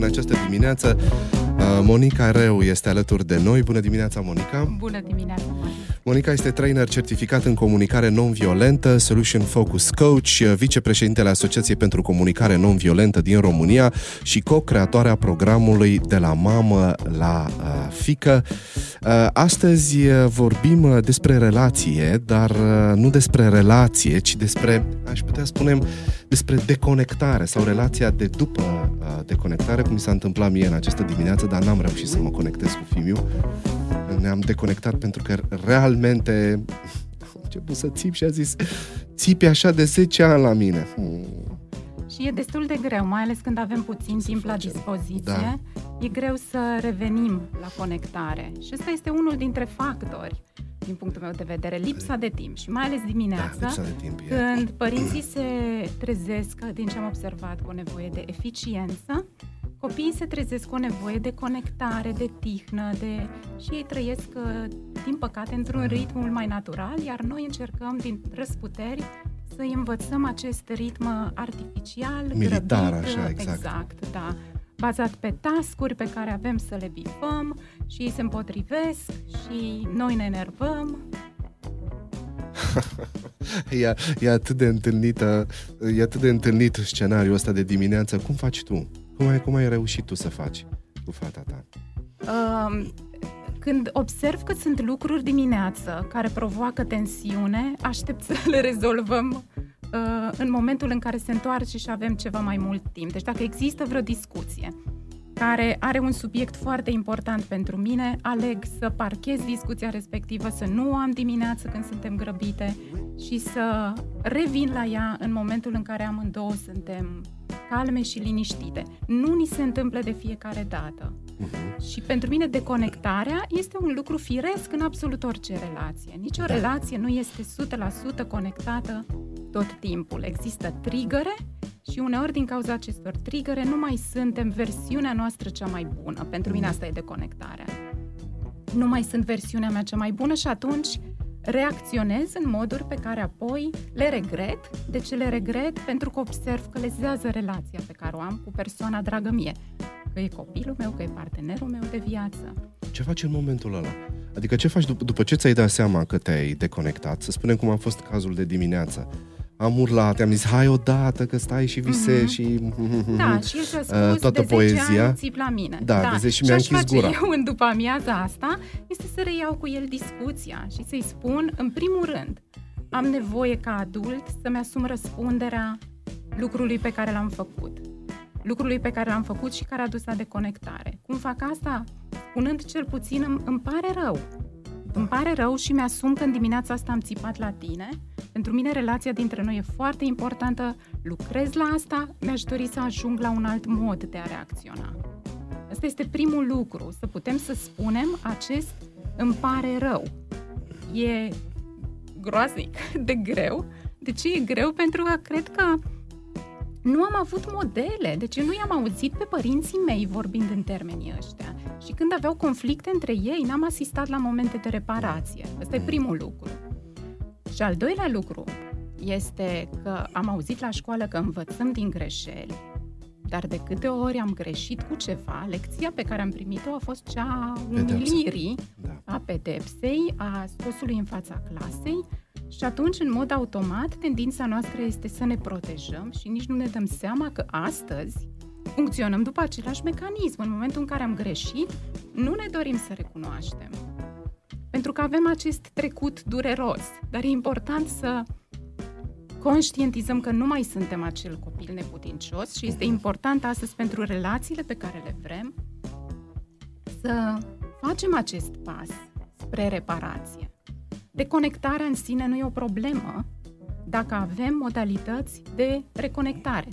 în această dimineață. Uh, Monica Reu este alături de noi. Bună dimineața, Monica! Bună dimineața, Monica! Monica este trainer certificat în comunicare non-violentă, Solution Focus Coach, vicepreședintele Asociației pentru Comunicare Non-Violentă din România și co-creatoarea programului De la mamă la uh, fică. Uh, astăzi uh, vorbim uh, despre relație, dar uh, nu despre relație, ci despre, aș putea spune, despre deconectare sau relația de după uh, deconectare, cum mi s-a întâmplat mie în această dimineață, dar n-am reușit să mă conectez cu Fimiu ne-am deconectat pentru că realmente am început să țip și a zis țipi așa de 10 ani la mine. Hmm. Și e destul de greu, mai ales când avem puțin să timp facem. la dispoziție. Da. E greu să revenim la conectare. Și ăsta este unul dintre factori din punctul meu de vedere, lipsa de timp și mai ales dimineața, da, de timp, când e. părinții se trezesc, din ce am observat, cu o nevoie de eficiență, Copiii se trezesc cu o nevoie de conectare, de tihnă, de... și ei trăiesc, uh, din păcate, într-un ritm mult mai natural, iar noi încercăm din răsputeri să învățăm acest ritm artificial, Militar, grăbit, așa, exact. exact, da, bazat pe tascuri pe care avem să le bifăm și ei se împotrivesc și noi ne enervăm. e, e atât de întâlnită, e atât de întâlnit scenariul ăsta de dimineață. Cum faci tu? Cum ai, cum ai reușit tu să faci cu fata ta? Uh, când observ că sunt lucruri dimineață care provoacă tensiune, aștept să le rezolvăm uh, în momentul în care se întoarce și avem ceva mai mult timp. Deci dacă există vreo discuție care are un subiect foarte important pentru mine, aleg să parchez discuția respectivă, să nu o am dimineață când suntem grăbite și să revin la ea în momentul în care amândouă suntem calme și liniștite. Nu ni se întâmplă de fiecare dată. Uh-huh. Și pentru mine deconectarea este un lucru firesc în absolut orice relație. Nici o da. relație nu este 100% conectată tot timpul. Există trigăre și uneori din cauza acestor trigăre nu mai suntem versiunea noastră cea mai bună. Pentru mine asta e deconectarea. Nu mai sunt versiunea mea cea mai bună și atunci reacționez în moduri pe care apoi le regret. De ce le regret? Pentru că observ că lezează relația pe care o am cu persoana dragă mie. Că e copilul meu, că e partenerul meu de viață. Ce faci în momentul ăla? Adică ce faci dup- după ce ți-ai dat seama că te-ai deconectat? Să spunem cum a fost cazul de dimineață am urlat, am zis, hai odată că stai și vise mm-hmm. și... Da, și el și-a spus, toată de 10 poezia. ani țip la mine. Da, da. de 10 mi-a închis gura. eu în după amiaza asta este să reiau cu el discuția și să-i spun, în primul rând, am nevoie ca adult să-mi asum răspunderea lucrului pe care l-am făcut. Lucrului pe care l-am făcut și care a dus la deconectare. Cum fac asta? Spunând cel puțin, îmi, îmi pare rău. Îmi pare rău și mi-asum că în dimineața asta am țipat la tine pentru mine relația dintre noi e foarte importantă, lucrez la asta, mi-aș dori să ajung la un alt mod de a reacționa. Asta este primul lucru, să putem să spunem acest îmi pare rău. E groaznic de greu. De ce e greu? Pentru că cred că nu am avut modele, deci eu nu i-am auzit pe părinții mei vorbind în termenii ăștia. Și când aveau conflicte între ei, n-am asistat la momente de reparație. Asta e primul lucru. Și al doilea lucru este că am auzit la școală că învățăm din greșeli, dar de câte ori am greșit cu ceva, lecția pe care am primit-o a fost cea umilirii, da. a pedepsei, a scosului în fața clasei și atunci, în mod automat, tendința noastră este să ne protejăm și nici nu ne dăm seama că astăzi funcționăm după același mecanism. În momentul în care am greșit, nu ne dorim să recunoaștem. Pentru că avem acest trecut dureros, dar e important să conștientizăm că nu mai suntem acel copil neputincios și este important astăzi pentru relațiile pe care le vrem să facem acest pas spre reparație. Deconectarea în sine nu e o problemă dacă avem modalități de reconectare.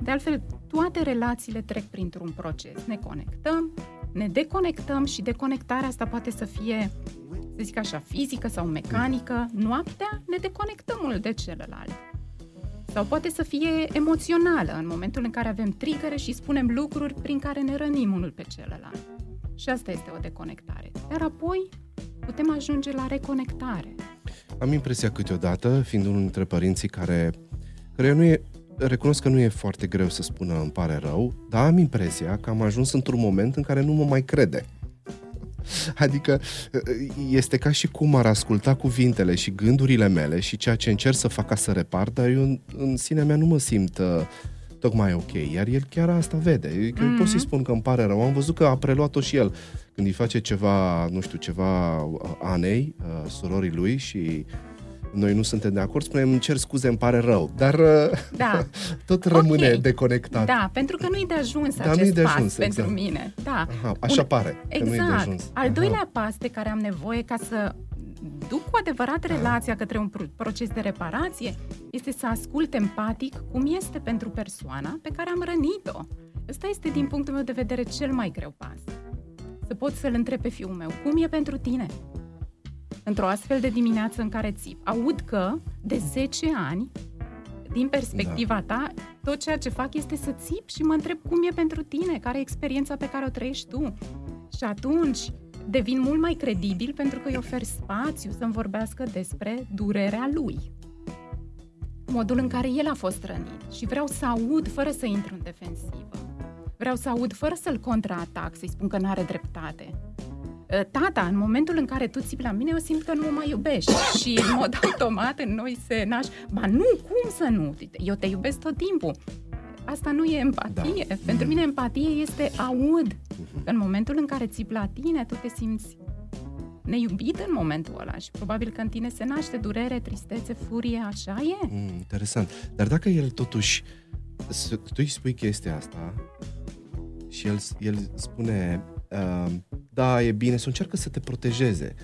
De altfel, toate relațiile trec printr-un proces. Ne conectăm, ne deconectăm și deconectarea asta poate să fie să zic așa, fizică sau mecanică, noaptea ne deconectăm unul de celălalt. Sau poate să fie emoțională, în momentul în care avem trigăre și spunem lucruri prin care ne rănim unul pe celălalt. Și asta este o deconectare. Dar apoi putem ajunge la reconectare. Am impresia câteodată, fiind unul dintre părinții care, care nu e recunosc că nu e foarte greu să spună îmi pare rău, dar am impresia că am ajuns într-un moment în care nu mă mai crede. Adică este ca și cum ar asculta cuvintele și gândurile mele și ceea ce încerc să fac ca să repar, dar eu în, în sinea mea nu mă simt uh, tocmai ok. Iar el chiar asta vede. Că mm-hmm. pot să-i spun că îmi pare rău. Am văzut că a preluat-o și el când îi face ceva, nu știu, ceva uh, Anei, uh, surorii lui și noi nu suntem de acord, spunem îmi cer scuze, îmi pare rău, dar uh, da. tot rămâne okay. deconectat. Da, pentru că nu-i de ajuns da, acest de ajuns, pas exact. pentru mine. Da. Aha, așa Un... pare, exact. că nu-i de exact. ajuns. Al doilea pas de care am nevoie ca să duc cu adevărat relația către un proces de reparație este să ascult empatic cum este pentru persoana pe care am rănit-o. Ăsta este, din punctul meu de vedere, cel mai greu pas. Să pot să-l întreb pe fiul meu, cum e pentru tine? Într-o astfel de dimineață în care țip. Aud că, de 10 ani, din perspectiva da. ta, tot ceea ce fac este să țip și mă întreb cum e pentru tine, care e experiența pe care o trăiești tu. Și atunci, devin mult mai credibil pentru că îi ofer spațiu să-mi vorbească despre durerea lui. Modul în care el a fost rănit și vreau să aud fără să intru în defensivă. Vreau să aud fără să-l contraatac, să-i spun că nu are dreptate. Ă, tata, în momentul în care tu țipi la mine, eu simt că nu mă mai iubești și în mod automat în noi se naște. Ba nu, cum să nu? Eu te iubesc tot timpul asta nu e empatie. Da. Pentru mine empatie este aud. Mhm. În momentul în care ți la tine, tu te simți neiubit în momentul ăla și probabil că în tine se naște durere, tristețe, furie, așa e. Mm, interesant. Dar dacă el totuși, tu îi spui chestia asta și el, el spune, uh, da, e bine, să încearcă să te protejeze.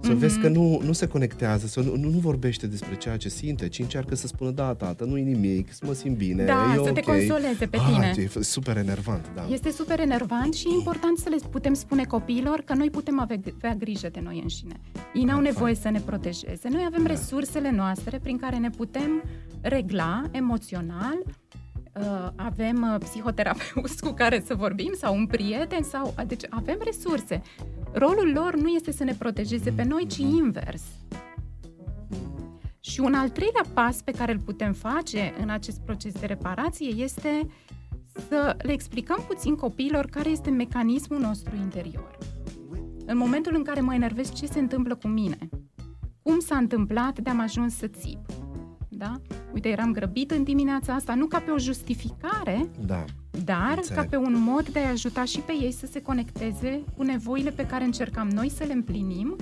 Să mm-hmm. vezi că nu, nu se conectează, să nu, nu vorbește despre ceea ce simte, ci încearcă să spună, da, tată, nu-i nimic, să mă simt bine, Da, e să okay. te consoleze pe tine. Ah, e super enervant, da. Este super enervant și e important să le putem spune copiilor că noi putem avea, avea grijă de noi înșine. Ei n-au da, nevoie să ne protejeze. Noi avem da. resursele noastre prin care ne putem regla emoțional, uh, avem uh, psihoterapeut cu care să vorbim sau un prieten sau deci avem resurse. Rolul lor nu este să ne protejeze pe noi, ci invers. Și un al treilea pas pe care îl putem face în acest proces de reparație este să le explicăm puțin copiilor care este mecanismul nostru interior. În momentul în care mă enervez, ce se întâmplă cu mine? Cum s-a întâmplat de am ajuns să țip? Da? Uite, eram grăbit în dimineața asta, nu ca pe o justificare, da. dar Înțeleg. ca pe un mod de a ajuta și pe ei să se conecteze cu nevoile pe care încercam noi să le împlinim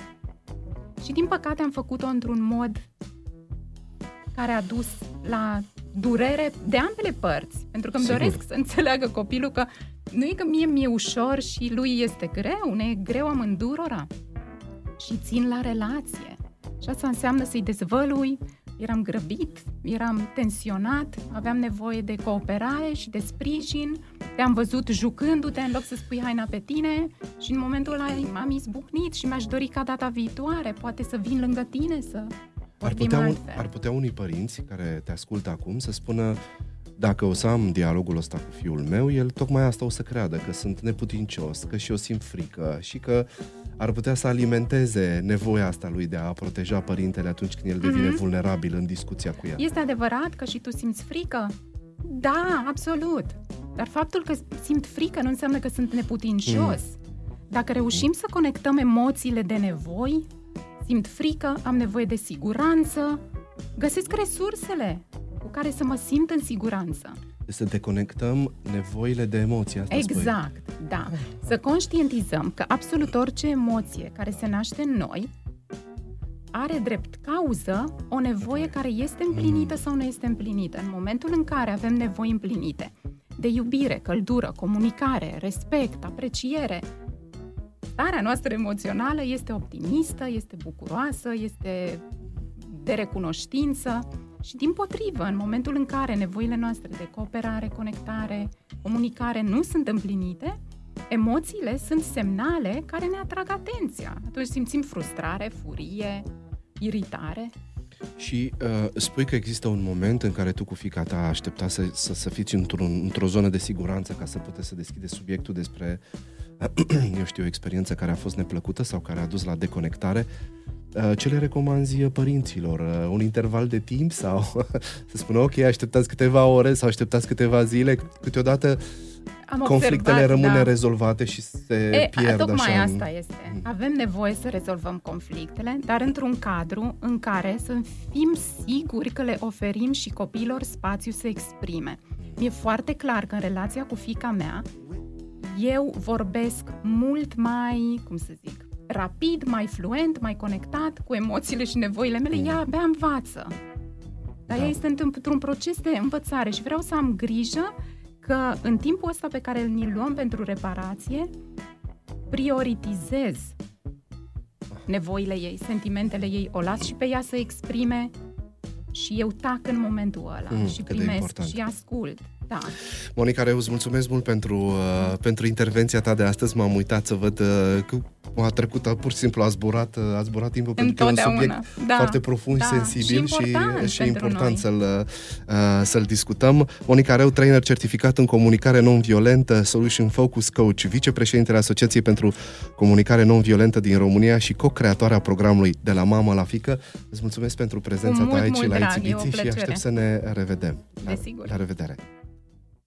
și din păcate am făcut-o într-un mod care a dus la durere de ambele părți. Pentru că îmi Sigur. doresc să înțeleagă copilul că nu e că mie mi-e ușor și lui este greu, ne e greu amândurora. Și țin la relație. Și asta înseamnă să-i dezvălui eram grăbit, eram tensionat, aveam nevoie de cooperare și de sprijin. Te-am văzut jucându-te în loc să spui haina pe tine și în momentul ăla m-am izbucnit și mi-aș dori ca data viitoare, poate să vin lângă tine, să ar putea, un, ar putea unii părinți care te ascultă acum să spună dacă o să am dialogul ăsta cu fiul meu, el tocmai asta o să creadă, că sunt neputincios, că și eu simt frică și că ar putea să alimenteze nevoia asta lui de a proteja părintele atunci când el devine mm-hmm. vulnerabil în discuția cu el. Este adevărat că și tu simți frică? Da, absolut. Dar faptul că simt frică nu înseamnă că sunt neputincios. Mm. Dacă reușim să conectăm emoțiile de nevoi, simt frică, am nevoie de siguranță, găsesc resursele cu care să mă simt în siguranță. Să deconectăm nevoile de emoții, asta Exact, spui. da. Să conștientizăm că absolut orice emoție care se naște în noi are drept cauză o nevoie care este împlinită mm. sau nu este împlinită. În momentul în care avem nevoi împlinite de iubire, căldură, comunicare, respect, apreciere, starea noastră emoțională este optimistă, este bucuroasă, este de recunoștință și din potrivă, în momentul în care nevoile noastre de cooperare, conectare, comunicare nu sunt împlinite, emoțiile sunt semnale care ne atrag atenția. Atunci simțim frustrare, furie, iritare. Și uh, spui că există un moment în care tu cu fica ta aștepta să, să, să fiți într-un, într-o zonă de siguranță ca să puteți să deschideți subiectul despre, eu știu, o experiență care a fost neplăcută sau care a dus la deconectare. Uh, ce le recomanzi părinților? Uh, un interval de timp sau să spună, ok, așteptați câteva ore sau așteptați câteva zile? Câteodată am conflictele observat, rămân da. rezolvate și se e, pierd tocmai așa. asta este. Mm. Avem nevoie să rezolvăm conflictele, dar într-un cadru în care să fim siguri că le oferim și copiilor spațiu să exprime. Mm. E foarte clar că în relația cu fica mea, eu vorbesc mult mai, cum să zic, rapid, mai fluent, mai conectat cu emoțiile și nevoile mele. Mm. Ea abia învață. Dar da. ea este într-un proces de învățare și vreau să am grijă că în timpul ăsta pe care îl luăm pentru reparație, prioritizez nevoile ei, sentimentele ei, o las și pe ea să exprime și eu tac în momentul ăla mm, și primesc și ascult. Da. Monica Reus, mulțumesc mult pentru, uh, pentru intervenția ta de astăzi. M-am uitat să văd uh, că a trecut, pur și simplu a zburat, uh, a zburat timpul pentru că e un subiect da. foarte profund, da. sensibil și important, și, și important să-l, uh, să-l discutăm. Monica Reu, trainer certificat în comunicare non-violentă, Solution Focus Coach, vicepreședintele Asociației pentru Comunicare Non-Violentă din România și co-creatoarea programului De la Mamă la Fică. Îți mulțumesc pentru prezența ta aici la Exibiții și aștept să ne revedem. La, la revedere!